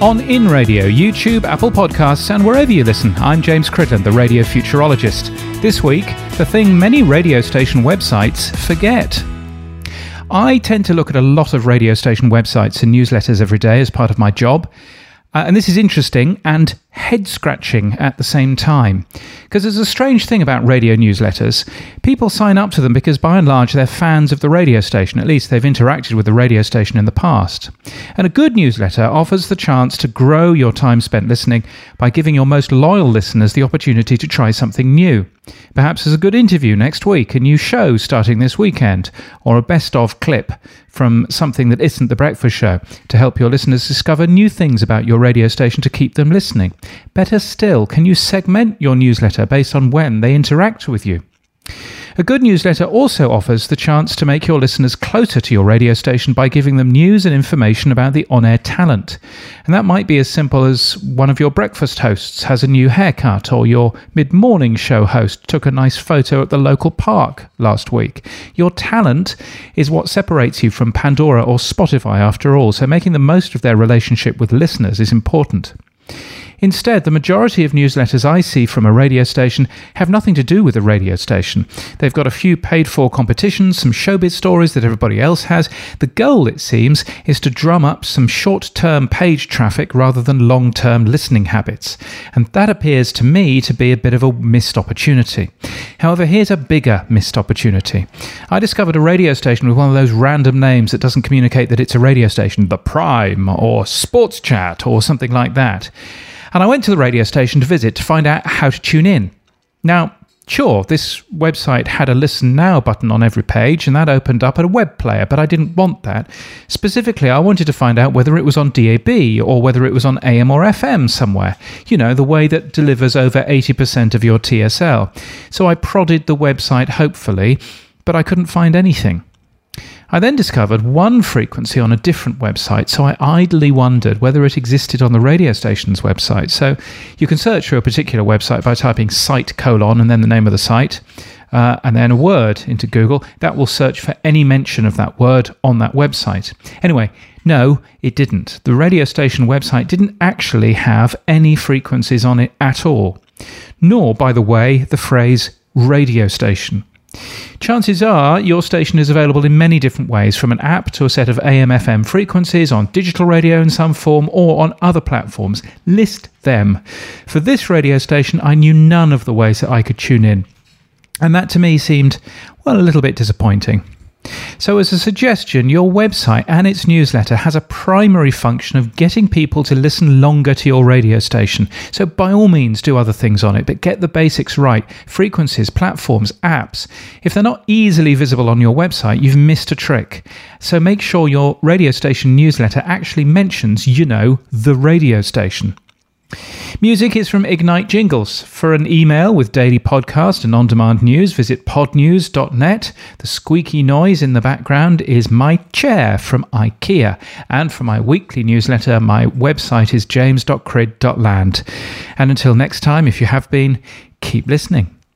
on In Radio, YouTube, Apple Podcasts, and wherever you listen. I'm James Cridland, the radio futurologist. This week, the thing many radio station websites forget. I tend to look at a lot of radio station websites and newsletters every day as part of my job. Uh, and this is interesting and head scratching at the same time. Because there's a strange thing about radio newsletters. People sign up to them because, by and large, they're fans of the radio station. At least they've interacted with the radio station in the past. And a good newsletter offers the chance to grow your time spent listening by giving your most loyal listeners the opportunity to try something new. Perhaps there's a good interview next week, a new show starting this weekend, or a best of clip from something that isn't the breakfast show to help your listeners discover new things about your radio station to keep them listening. Better still, can you segment your newsletter based on when they interact with you? A good newsletter also offers the chance to make your listeners closer to your radio station by giving them news and information about the on air talent. And that might be as simple as one of your breakfast hosts has a new haircut, or your mid morning show host took a nice photo at the local park last week. Your talent is what separates you from Pandora or Spotify, after all, so making the most of their relationship with listeners is important. Instead, the majority of newsletters I see from a radio station have nothing to do with the radio station. They've got a few paid for competitions, some showbiz stories that everybody else has. The goal, it seems, is to drum up some short term page traffic rather than long term listening habits. And that appears to me to be a bit of a missed opportunity. However, here's a bigger missed opportunity. I discovered a radio station with one of those random names that doesn't communicate that it's a radio station, The Prime or Sports Chat or something like that and I went to the radio station to visit to find out how to tune in. Now, sure, this website had a listen now button on every page, and that opened up a web player, but I didn't want that. Specifically, I wanted to find out whether it was on DAB or whether it was on AM or FM somewhere, you know, the way that delivers over 80% of your TSL. So I prodded the website hopefully, but I couldn't find anything. I then discovered one frequency on a different website, so I idly wondered whether it existed on the radio station's website. So you can search for a particular website by typing site colon and then the name of the site. Uh, and then a word into Google, that will search for any mention of that word on that website. Anyway, no, it didn't. The radio station website didn't actually have any frequencies on it at all. Nor, by the way, the phrase radio station. Chances are your station is available in many different ways, from an app to a set of AM FM frequencies on digital radio in some form or on other platforms. List them. For this radio station, I knew none of the ways that I could tune in. And that to me seemed, well, a little bit disappointing. So, as a suggestion, your website and its newsletter has a primary function of getting people to listen longer to your radio station. So, by all means, do other things on it, but get the basics right frequencies, platforms, apps. If they're not easily visible on your website, you've missed a trick. So, make sure your radio station newsletter actually mentions, you know, the radio station. Music is from Ignite Jingles. For an email with daily podcast and on demand news, visit podnews.net. The squeaky noise in the background is my chair from IKEA. And for my weekly newsletter, my website is james.crid.land. And until next time, if you have been, keep listening.